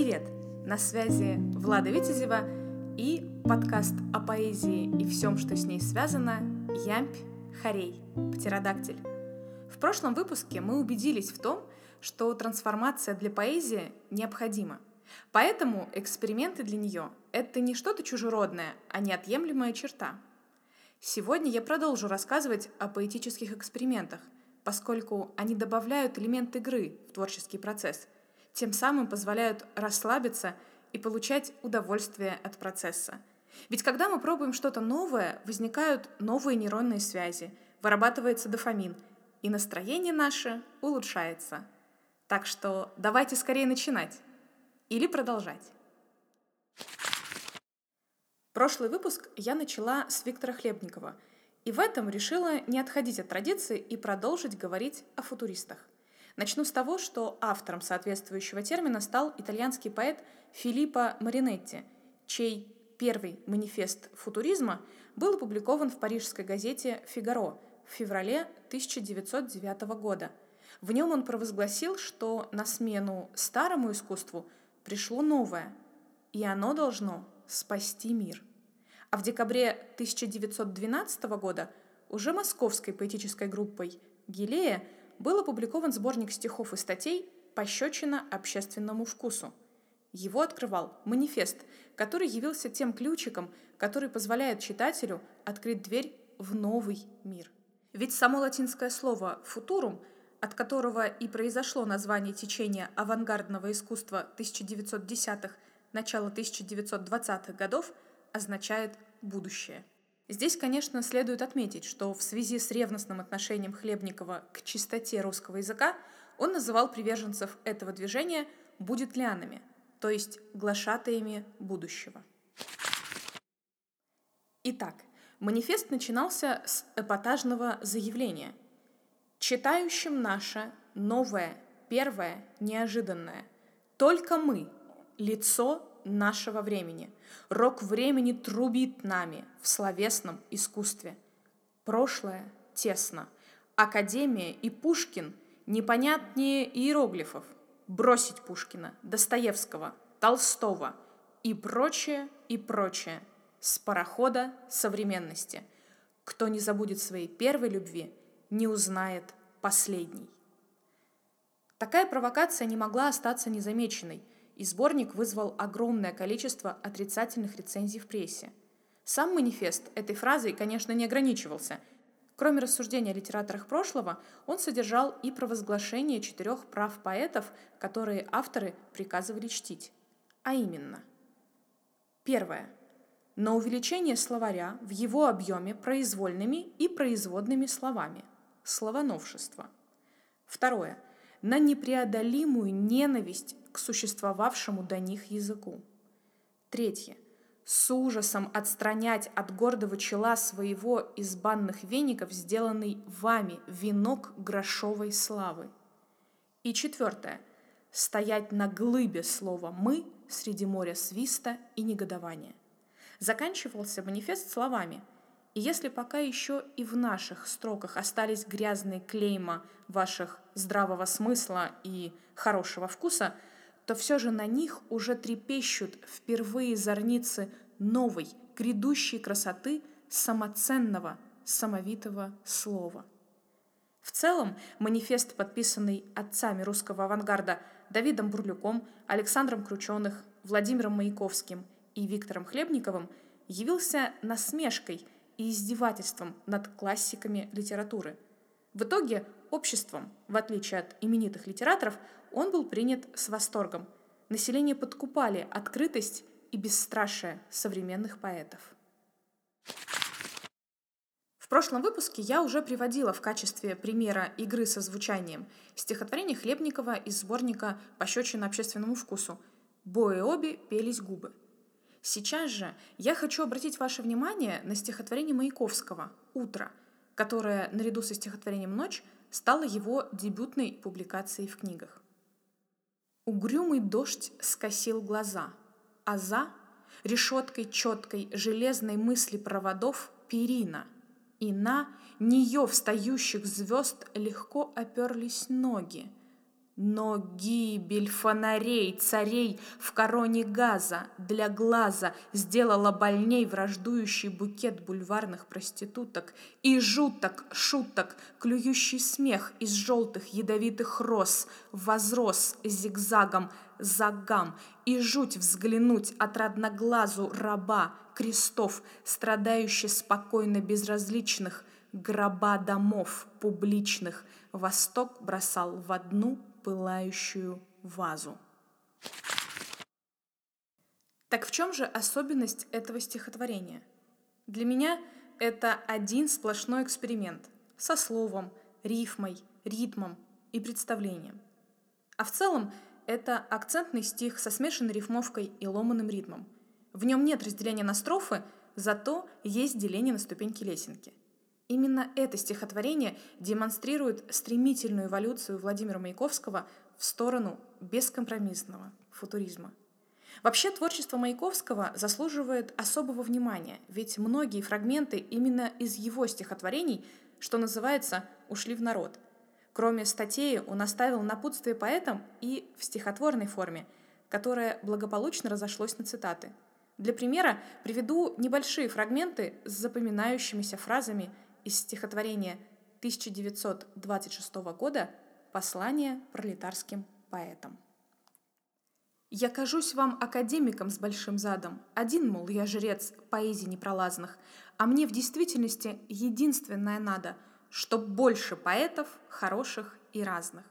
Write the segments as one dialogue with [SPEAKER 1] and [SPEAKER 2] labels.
[SPEAKER 1] Привет! На связи Влада Витязева и подкаст о поэзии и всем, что с ней связано «Ямпь Харей. Птеродактиль». В прошлом выпуске мы убедились в том, что трансформация для поэзии необходима. Поэтому эксперименты для нее — это не что-то чужеродное, а неотъемлемая черта. Сегодня я продолжу рассказывать о поэтических экспериментах, поскольку они добавляют элемент игры в творческий процесс — тем самым позволяют расслабиться и получать удовольствие от процесса. Ведь когда мы пробуем что-то новое, возникают новые нейронные связи, вырабатывается дофамин, и настроение наше улучшается. Так что давайте скорее начинать или продолжать. Прошлый выпуск я начала с Виктора Хлебникова, и в этом решила не отходить от традиции и продолжить говорить о футуристах – Начну с того, что автором соответствующего термина стал итальянский поэт Филиппо Маринетти, чей первый манифест футуризма был опубликован в парижской газете «Фигаро» в феврале 1909 года. В нем он провозгласил, что на смену старому искусству пришло новое, и оно должно спасти мир. А в декабре 1912 года уже московской поэтической группой «Гилея» был опубликован сборник стихов и статей «Пощечина общественному вкусу». Его открывал манифест, который явился тем ключиком, который позволяет читателю открыть дверь в новый мир. Ведь само латинское слово «футурум», от которого и произошло название течения авангардного искусства 1910-х, начала 1920-х годов, означает «будущее». Здесь, конечно, следует отметить, что в связи с ревностным отношением Хлебникова к чистоте русского языка он называл приверженцев этого движения «будетлянами», то есть глашатаями будущего. Итак, манифест начинался с эпатажного заявления «Читающим наше новое, первое, неожиданное. Только мы, лицо нашего времени. Рок времени трубит нами в словесном искусстве. Прошлое тесно. Академия и Пушкин непонятнее иероглифов. Бросить Пушкина, Достоевского, Толстого и прочее, и прочее. С парохода современности. Кто не забудет своей первой любви, не узнает последней. Такая провокация не могла остаться незамеченной – и сборник вызвал огромное количество отрицательных рецензий в прессе. Сам манифест этой фразой, конечно, не ограничивался. Кроме рассуждения о литераторах прошлого, он содержал и провозглашение четырех прав поэтов, которые авторы приказывали чтить. А именно. Первое. На увеличение словаря в его объеме произвольными и производными словами. Словоновшество. Второе. На непреодолимую ненависть к существовавшему до них языку. Третье. С ужасом отстранять от гордого чела своего из банных веников сделанный вами венок грошовой славы. И четвертое. Стоять на глыбе слова «мы» среди моря свиста и негодования. Заканчивался манифест словами «И если пока еще и в наших строках остались грязные клейма ваших здравого смысла и хорошего вкуса – то все же на них уже трепещут впервые зорницы новой, грядущей красоты самоценного, самовитого слова. В целом, манифест, подписанный отцами русского авангарда Давидом Бурлюком, Александром Крученых, Владимиром Маяковским и Виктором Хлебниковым, явился насмешкой и издевательством над классиками литературы. В итоге обществом, в отличие от именитых литераторов, он был принят с восторгом. Население подкупали открытость и бесстрашие современных поэтов. В прошлом выпуске я уже приводила в качестве примера игры со звучанием стихотворение Хлебникова из сборника «Пощечина общественному вкусу» «Бои обе пелись губы». Сейчас же я хочу обратить ваше внимание на стихотворение Маяковского «Утро», которое, наряду со стихотворением «Ночь», стало его дебютной публикацией в книгах. Угрюмый дождь скосил глаза, а за решеткой четкой железной мысли проводов перина, и на нее встающих звезд легко оперлись ноги. Но гибель фонарей царей в короне газа для глаза сделала больней враждующий букет бульварных проституток и жуток, шуток, клюющий смех из желтых ядовитых роз возрос зигзагом загам и жуть взглянуть отрадно глазу раба крестов, страдающих спокойно безразличных, гроба домов публичных, Восток бросал в одну пылающую вазу. Так в чем же особенность этого стихотворения? Для меня это один сплошной эксперимент со словом, рифмой, ритмом и представлением. А в целом это акцентный стих со смешанной рифмовкой и ломаным ритмом. В нем нет разделения на строфы, зато есть деление на ступеньки лесенки. Именно это стихотворение демонстрирует стремительную эволюцию Владимира Маяковского в сторону бескомпромиссного футуризма. Вообще творчество Маяковского заслуживает особого внимания, ведь многие фрагменты именно из его стихотворений, что называется, ушли в народ. Кроме статей, он оставил напутствие поэтам и в стихотворной форме, которое благополучно разошлось на цитаты. Для примера приведу небольшие фрагменты с запоминающимися фразами – из стихотворения 1926 года «Послание пролетарским поэтам». «Я кажусь вам академиком с большим задом. Один, мол, я жрец поэзии непролазных, а мне в действительности единственное надо, чтоб больше поэтов, хороших и разных.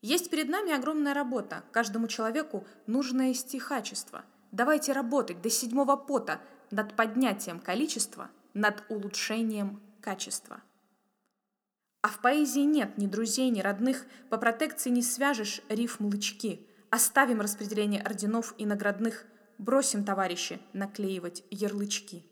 [SPEAKER 1] Есть перед нами огромная работа, каждому человеку нужное стихачество. Давайте работать до седьмого пота над поднятием количества – над улучшением качества. А в поэзии нет ни друзей, ни родных, по протекции не свяжешь рифм лычки. Оставим распределение орденов и наградных, бросим, товарищи, наклеивать ярлычки.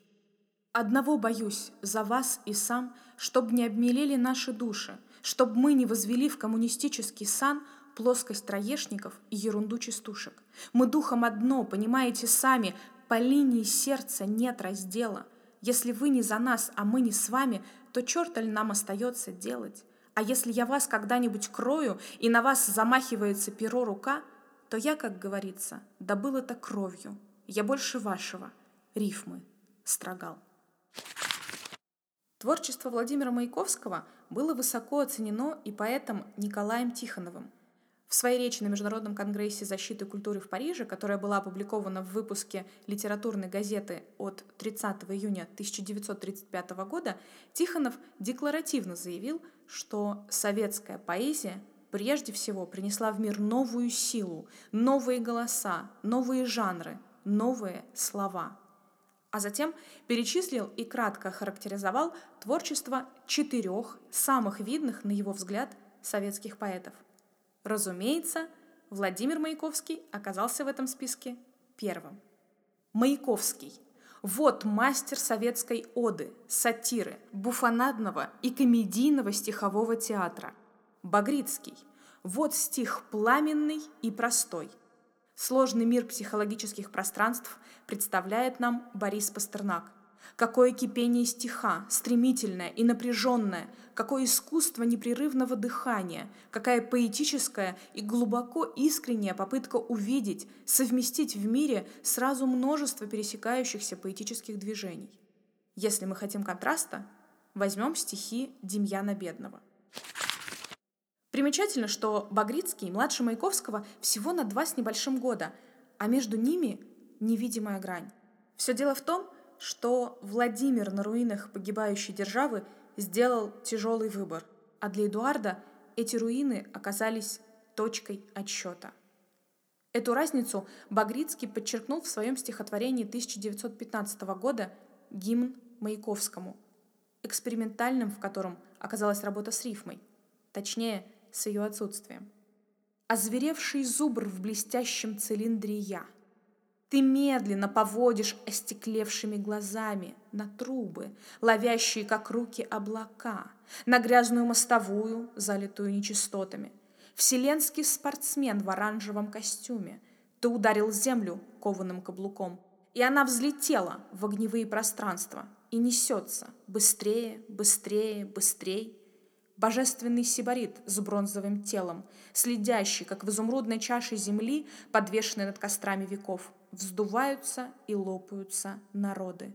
[SPEAKER 1] Одного боюсь, за вас и сам, чтоб не обмелели наши души, чтоб мы не возвели в коммунистический сан плоскость троешников и ерунду частушек. Мы духом одно, понимаете сами, по линии сердца нет раздела — если вы не за нас, а мы не с вами, то черт ли нам остается делать? А если я вас когда-нибудь крою, и на вас замахивается перо рука, то я, как говорится, добыл это кровью. Я больше вашего. Рифмы строгал. Творчество Владимира Маяковского было высоко оценено и поэтом Николаем Тихоновым – в своей речи на Международном конгрессе защиты культуры в Париже, которая была опубликована в выпуске литературной газеты от 30 июня 1935 года, Тихонов декларативно заявил, что советская поэзия прежде всего принесла в мир новую силу, новые голоса, новые жанры, новые слова. А затем перечислил и кратко характеризовал творчество четырех самых видных, на его взгляд, советских поэтов – Разумеется, Владимир Маяковский оказался в этом списке первым. Маяковский. Вот мастер советской оды, сатиры, буфонадного и комедийного стихового театра. Багрицкий. Вот стих пламенный и простой. Сложный мир психологических пространств представляет нам Борис Пастернак – Какое кипение стиха, стремительное и напряженное, какое искусство непрерывного дыхания, какая поэтическая и глубоко искренняя попытка увидеть, совместить в мире сразу множество пересекающихся поэтических движений. Если мы хотим контраста, возьмем стихи Демьяна Бедного. Примечательно, что Багрицкий младше Маяковского всего на два с небольшим года, а между ними невидимая грань. Все дело в том, что Владимир на руинах погибающей державы сделал тяжелый выбор, а для Эдуарда эти руины оказались точкой отсчета. Эту разницу Багрицкий подчеркнул в своем стихотворении 1915 года «Гимн Маяковскому», экспериментальным в котором оказалась работа с рифмой, точнее, с ее отсутствием. «Озверевший зубр в блестящем цилиндре я», ты медленно поводишь остеклевшими глазами на трубы, ловящие, как руки, облака, на грязную мостовую, залитую нечистотами. Вселенский спортсмен в оранжевом костюме. Ты ударил землю кованым каблуком, и она взлетела в огневые пространства и несется быстрее, быстрее, быстрее. божественный сибарит с бронзовым телом, следящий, как в изумрудной чаше земли, подвешенной над кострами веков, вздуваются и лопаются народы.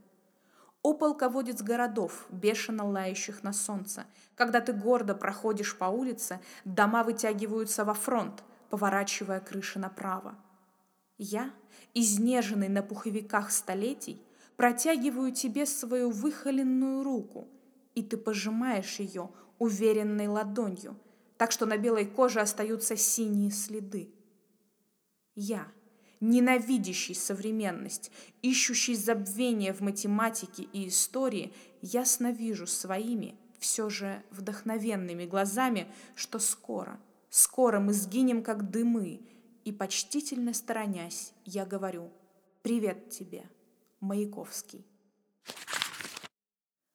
[SPEAKER 1] О полководец городов, бешено лающих на солнце, когда ты гордо проходишь по улице, дома вытягиваются во фронт, поворачивая крыши направо. Я, изнеженный на пуховиках столетий, протягиваю тебе свою выхоленную руку, и ты пожимаешь ее уверенной ладонью, так что на белой коже остаются синие следы. Я, ненавидящий современность, ищущий забвение в математике и истории, ясно вижу своими, все же вдохновенными глазами, что скоро, скоро мы сгинем, как дымы, и, почтительно сторонясь, я говорю «Привет тебе, Маяковский».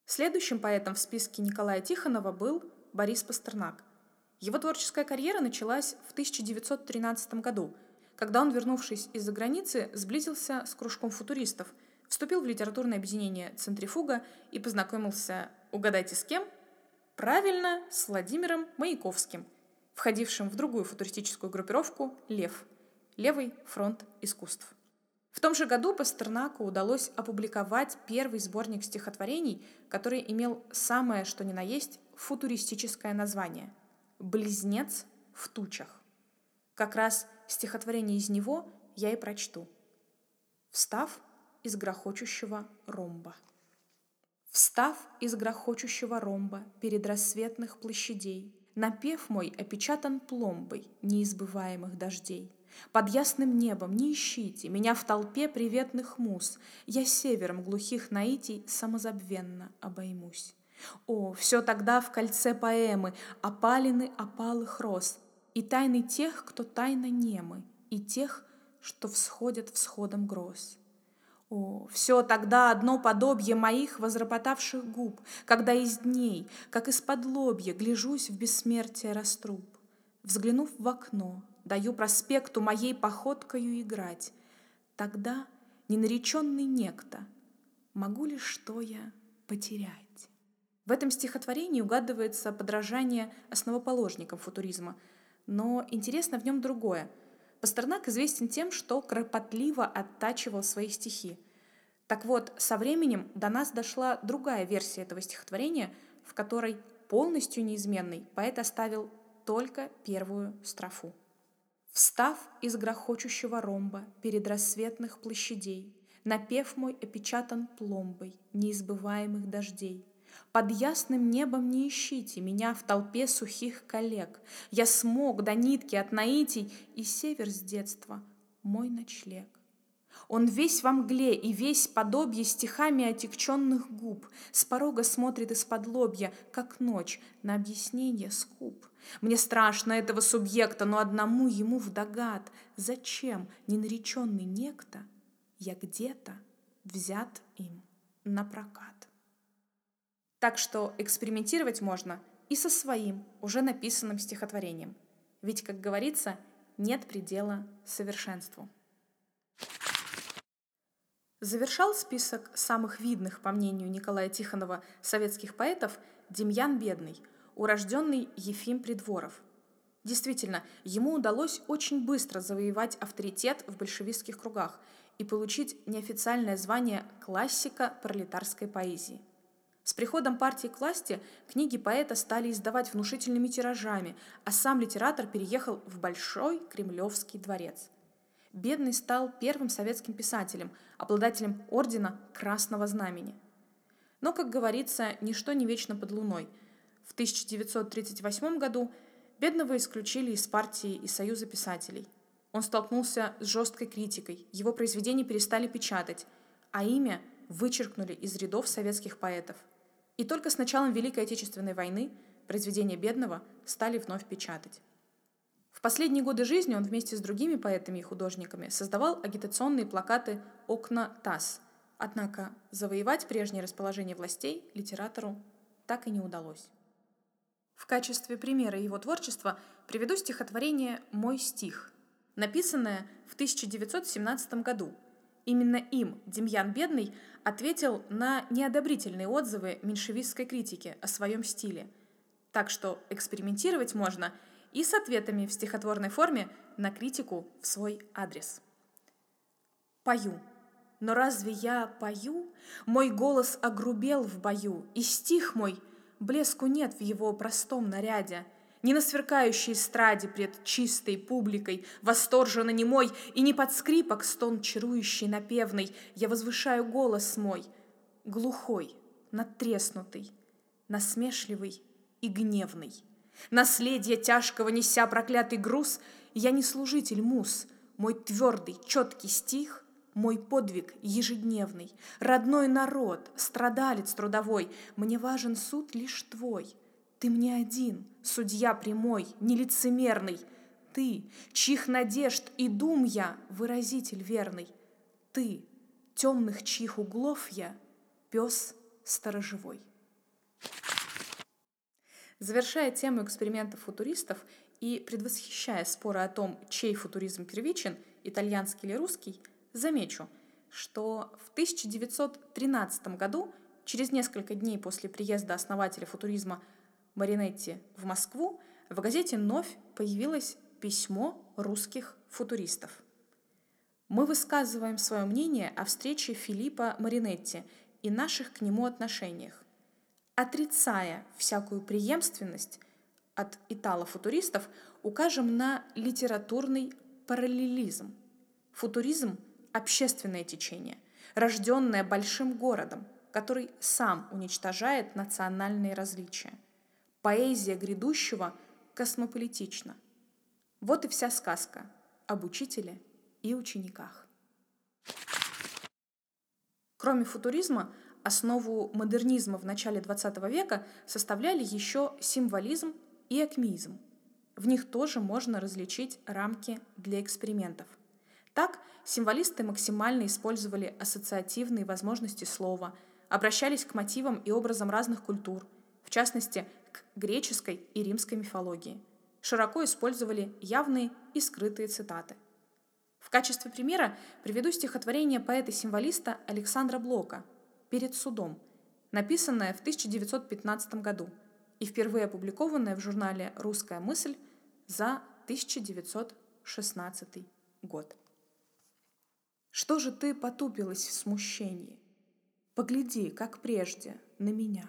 [SPEAKER 1] Следующим поэтом в списке Николая Тихонова был Борис Пастернак. Его творческая карьера началась в 1913 году, когда он, вернувшись из-за границы, сблизился с кружком футуристов, вступил в литературное объединение «Центрифуга» и познакомился, угадайте с кем? Правильно, с Владимиром Маяковским, входившим в другую футуристическую группировку «Лев» – Левый фронт искусств. В том же году Пастернаку удалось опубликовать первый сборник стихотворений, который имел самое что ни на есть футуристическое название «Близнец в тучах». Как раз стихотворение из него я и прочту. Встав из грохочущего ромба. Встав из грохочущего ромба перед рассветных площадей, Напев мой опечатан пломбой неизбываемых дождей — под ясным небом не ищите Меня в толпе приветных мус. Я севером глухих наитий Самозабвенно обоймусь. О, все тогда в кольце поэмы Опалины опалых роз И тайны тех, кто тайно немы, И тех, что всходят всходом гроз. О, все тогда одно подобие моих возропотавших губ, Когда из дней, как из-под лобья, Гляжусь в бессмертие раструб. Взглянув в окно, даю проспекту моей походкою играть. Тогда ненареченный некто, могу ли что я потерять? В этом стихотворении угадывается подражание основоположникам футуризма, но интересно в нем другое. Пастернак известен тем, что кропотливо оттачивал свои стихи. Так вот, со временем до нас дошла другая версия этого стихотворения, в которой полностью неизменный поэт оставил только первую строфу. Встав из грохочущего ромба перед рассветных площадей, Напев мой опечатан пломбой неизбываемых дождей. Под ясным небом не ищите Меня в толпе сухих коллег. Я смог до нитки от наитий, И север с детства — мой ночлег. Он весь во мгле и весь подобие стихами отекченных губ, С порога смотрит из-под лобья, как ночь, на объяснение скуп. Мне страшно этого субъекта, но одному ему в догад, Зачем ненареченный некто я где-то взят им на прокат. Так что экспериментировать можно и со своим, уже написанным стихотворением. Ведь, как говорится, нет предела совершенству. Завершал список самых видных, по мнению Николая Тихонова, советских поэтов Демьян Бедный, урожденный Ефим Придворов. Действительно, ему удалось очень быстро завоевать авторитет в большевистских кругах и получить неофициальное звание классика пролетарской поэзии. С приходом партии к власти книги поэта стали издавать внушительными тиражами, а сам литератор переехал в Большой Кремлевский дворец – Бедный стал первым советским писателем, обладателем ордена Красного Знамени. Но, как говорится, ничто не вечно под луной. В 1938 году Бедного исключили из партии и Союза писателей. Он столкнулся с жесткой критикой, его произведения перестали печатать, а имя вычеркнули из рядов советских поэтов. И только с началом Великой Отечественной войны произведения Бедного стали вновь печатать. В последние годы жизни он вместе с другими поэтами и художниками создавал агитационные плакаты «Окна ТАСС», однако завоевать прежнее расположение властей литератору так и не удалось. В качестве примера его творчества приведу стихотворение «Мой стих», написанное в 1917 году. Именно им Демьян Бедный ответил на неодобрительные отзывы меньшевистской критики о своем стиле – Так что экспериментировать можно и с ответами в стихотворной форме на критику в свой адрес. Пою. Но разве я пою? Мой голос огрубел в бою, и стих мой, блеску нет в его простом наряде, не на сверкающей эстраде пред чистой публикой, восторженно немой, и не под скрипок стон чарующий напевный, я возвышаю голос мой, глухой, надтреснутый, насмешливый и гневный. Наследие тяжкого неся проклятый груз, я не служитель мус, мой твердый, четкий стих — мой подвиг ежедневный, родной народ, страдалец трудовой, мне важен суд лишь твой. Ты мне один, судья прямой, нелицемерный. Ты, чьих надежд и дум я, выразитель верный. Ты, темных чьих углов я, пес сторожевой. Завершая тему экспериментов футуристов и предвосхищая споры о том, чей футуризм первичен, итальянский или русский, Замечу, что в 1913 году, через несколько дней после приезда основателя футуризма Маринетти в Москву, в газете «Новь» появилось письмо русских футуристов. Мы высказываем свое мнение о встрече Филиппа Маринетти и наших к нему отношениях. Отрицая всякую преемственность от итало-футуристов, укажем на литературный параллелизм. Футуризм – общественное течение, рожденное большим городом, который сам уничтожает национальные различия. Поэзия грядущего космополитична. Вот и вся сказка об учителе и учениках. Кроме футуризма, основу модернизма в начале XX века составляли еще символизм и акмеизм. В них тоже можно различить рамки для экспериментов. Так, символисты максимально использовали ассоциативные возможности слова, обращались к мотивам и образам разных культур, в частности, к греческой и римской мифологии. Широко использовали явные и скрытые цитаты. В качестве примера приведу стихотворение поэта-символиста Александра Блока «Перед судом», написанное в 1915 году и впервые опубликованное в журнале «Русская мысль» за 1916 год. Что же ты потупилась в смущении? Погляди, как прежде, на меня.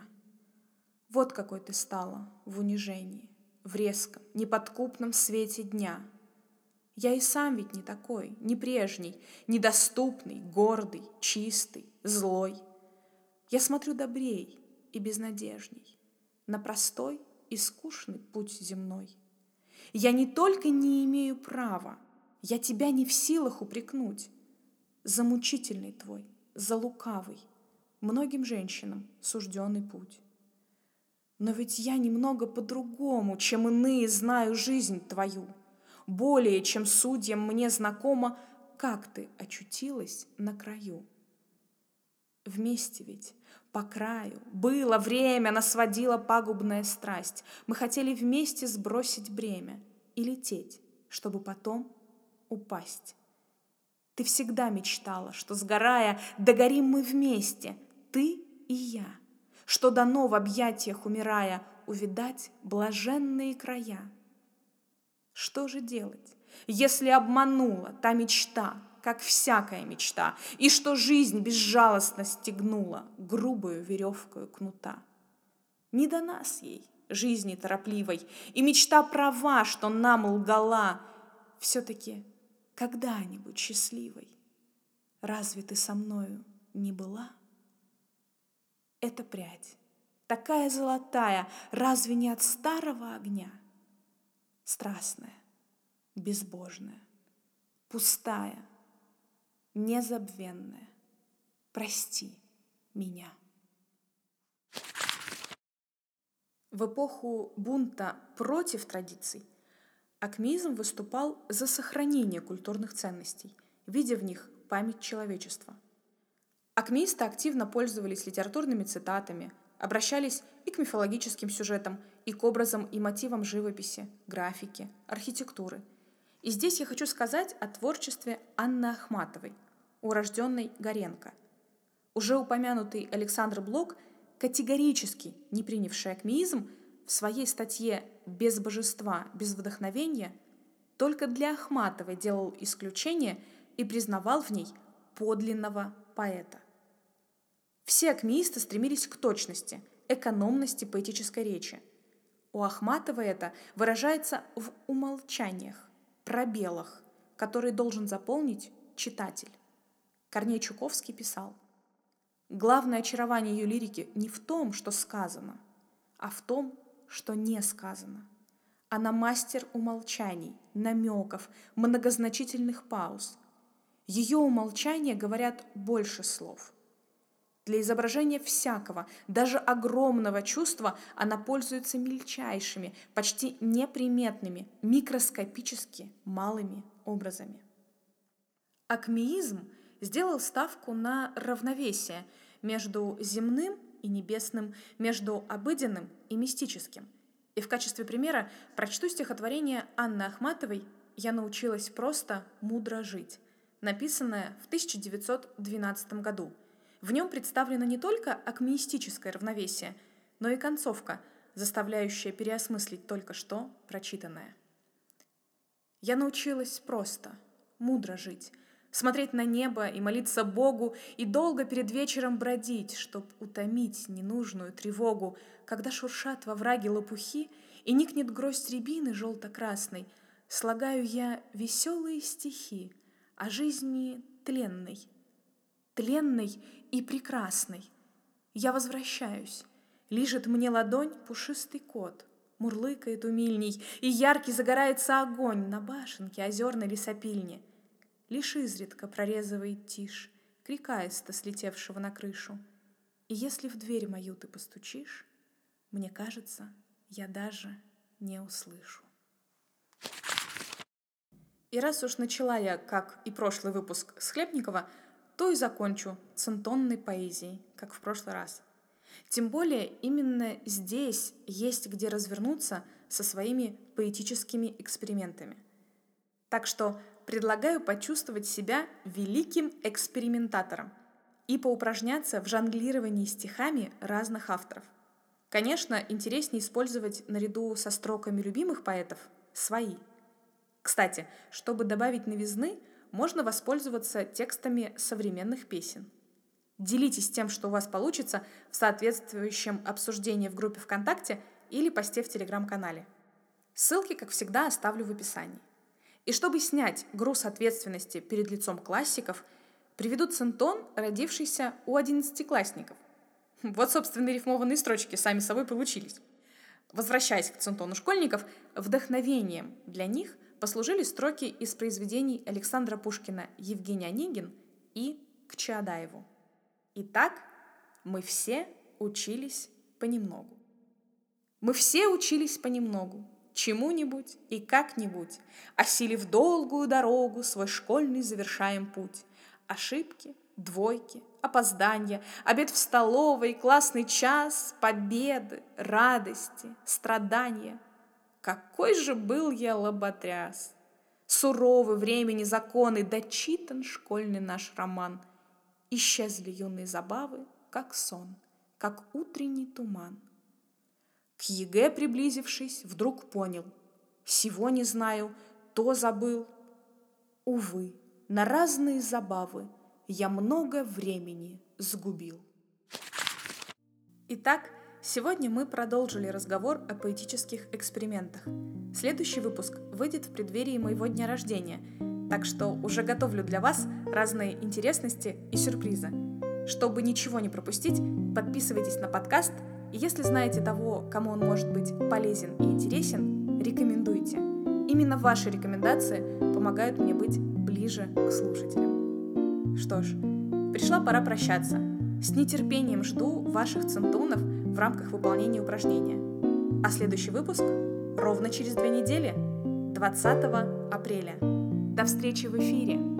[SPEAKER 1] Вот какой ты стала в унижении, В резком, неподкупном свете дня. Я и сам ведь не такой, не прежний, Недоступный, гордый, чистый, злой. Я смотрю добрей и безнадежней На простой и скучный путь земной. Я не только не имею права, Я тебя не в силах упрекнуть, за мучительный твой, за лукавый, многим женщинам сужденный путь. Но ведь я немного по-другому, чем иные знаю жизнь твою. Более, чем судьям мне знакомо, как ты очутилась на краю. Вместе ведь, по краю, было время, нас водила пагубная страсть. Мы хотели вместе сбросить бремя и лететь, чтобы потом упасть. Ты всегда мечтала, что, сгорая, догорим мы вместе, ты и я, что дано в объятиях, умирая, увидать блаженные края. Что же делать, если обманула та мечта, как всякая мечта, и что жизнь безжалостно стегнула грубую веревкою кнута? Не до нас ей, жизни торопливой, и мечта права, что нам лгала, все-таки когда-нибудь счастливой. Разве ты со мною не была? Эта прядь, такая золотая, разве не от старого огня? Страстная, безбожная, пустая, незабвенная. Прости меня. В эпоху бунта против традиций Акмеизм выступал за сохранение культурных ценностей, видя в них память человечества. Акмеисты активно пользовались литературными цитатами, обращались и к мифологическим сюжетам, и к образам и мотивам живописи, графики, архитектуры. И здесь я хочу сказать о творчестве Анны Ахматовой, урожденной Горенко. Уже упомянутый Александр Блок, категорически не принявший акмеизм, в своей статье «Без божества, без вдохновения» только для Ахматовой делал исключение и признавал в ней подлинного поэта. Все акмеисты стремились к точности, экономности поэтической речи. У Ахматовой это выражается в умолчаниях, пробелах, которые должен заполнить читатель. Корней Чуковский писал, «Главное очарование ее лирики не в том, что сказано, а в том, что не сказано. Она мастер умолчаний, намеков, многозначительных пауз. Ее умолчания говорят больше слов. Для изображения всякого, даже огромного чувства она пользуется мельчайшими, почти неприметными, микроскопически малыми образами. Акмеизм сделал ставку на равновесие между земным и небесным, между обыденным и мистическим – и в качестве примера прочту стихотворение Анны Ахматовой «Я научилась просто мудро жить», написанное в 1912 году. В нем представлено не только акмеистическое равновесие, но и концовка, заставляющая переосмыслить только что прочитанное. «Я научилась просто, мудро жить, смотреть на небо и молиться Богу, и долго перед вечером бродить, чтоб утомить ненужную тревогу, когда шуршат во враге лопухи и никнет гроздь рябины желто-красной, слагаю я веселые стихи о жизни тленной, тленной и прекрасной. Я возвращаюсь, лижет мне ладонь пушистый кот, мурлыкает умильней, и яркий загорается огонь на башенке озерной лесопильни — лишь изредка прорезывает тишь, крикаиста, слетевшего на крышу. И если в дверь мою ты постучишь, мне кажется, я даже не услышу. И раз уж начала я, как и прошлый выпуск с Хлебникова, то и закончу центонной поэзией, как в прошлый раз. Тем более именно здесь есть где развернуться со своими поэтическими экспериментами. Так что предлагаю почувствовать себя великим экспериментатором и поупражняться в жонглировании стихами разных авторов. Конечно, интереснее использовать наряду со строками любимых поэтов свои. Кстати, чтобы добавить новизны, можно воспользоваться текстами современных песен. Делитесь тем, что у вас получится в соответствующем обсуждении в группе ВКонтакте или посте в Телеграм-канале. Ссылки, как всегда, оставлю в описании. И чтобы снять груз ответственности перед лицом классиков, приведут центон, родившийся у одиннадцатиклассников. Вот, собственно, рифмованные строчки сами собой получились. Возвращаясь к центону школьников, вдохновением для них послужили строки из произведений Александра Пушкина «Евгений Онегин» и «К Чаадаеву». Итак, мы все учились понемногу. Мы все учились понемногу, чему-нибудь и как-нибудь, осилив долгую дорогу, свой школьный завершаем путь. Ошибки, двойки, опоздания, обед в столовой, классный час, победы, радости, страдания. Какой же был я лоботряс! Суровы времени законы, дочитан школьный наш роман. Исчезли юные забавы, как сон, как утренний туман — к ЕГЭ приблизившись, вдруг понял. Сего не знаю, то забыл. Увы, на разные забавы я много времени сгубил. Итак, сегодня мы продолжили разговор о поэтических экспериментах. Следующий выпуск выйдет в преддверии моего дня рождения, так что уже готовлю для вас разные интересности и сюрпризы. Чтобы ничего не пропустить, подписывайтесь на подкаст – и если знаете того, кому он может быть полезен и интересен, рекомендуйте. Именно ваши рекомендации помогают мне быть ближе к слушателям. Что ж, пришла пора прощаться. С нетерпением жду ваших центонов в рамках выполнения упражнения. А следующий выпуск ровно через две недели, 20 апреля. До встречи в эфире!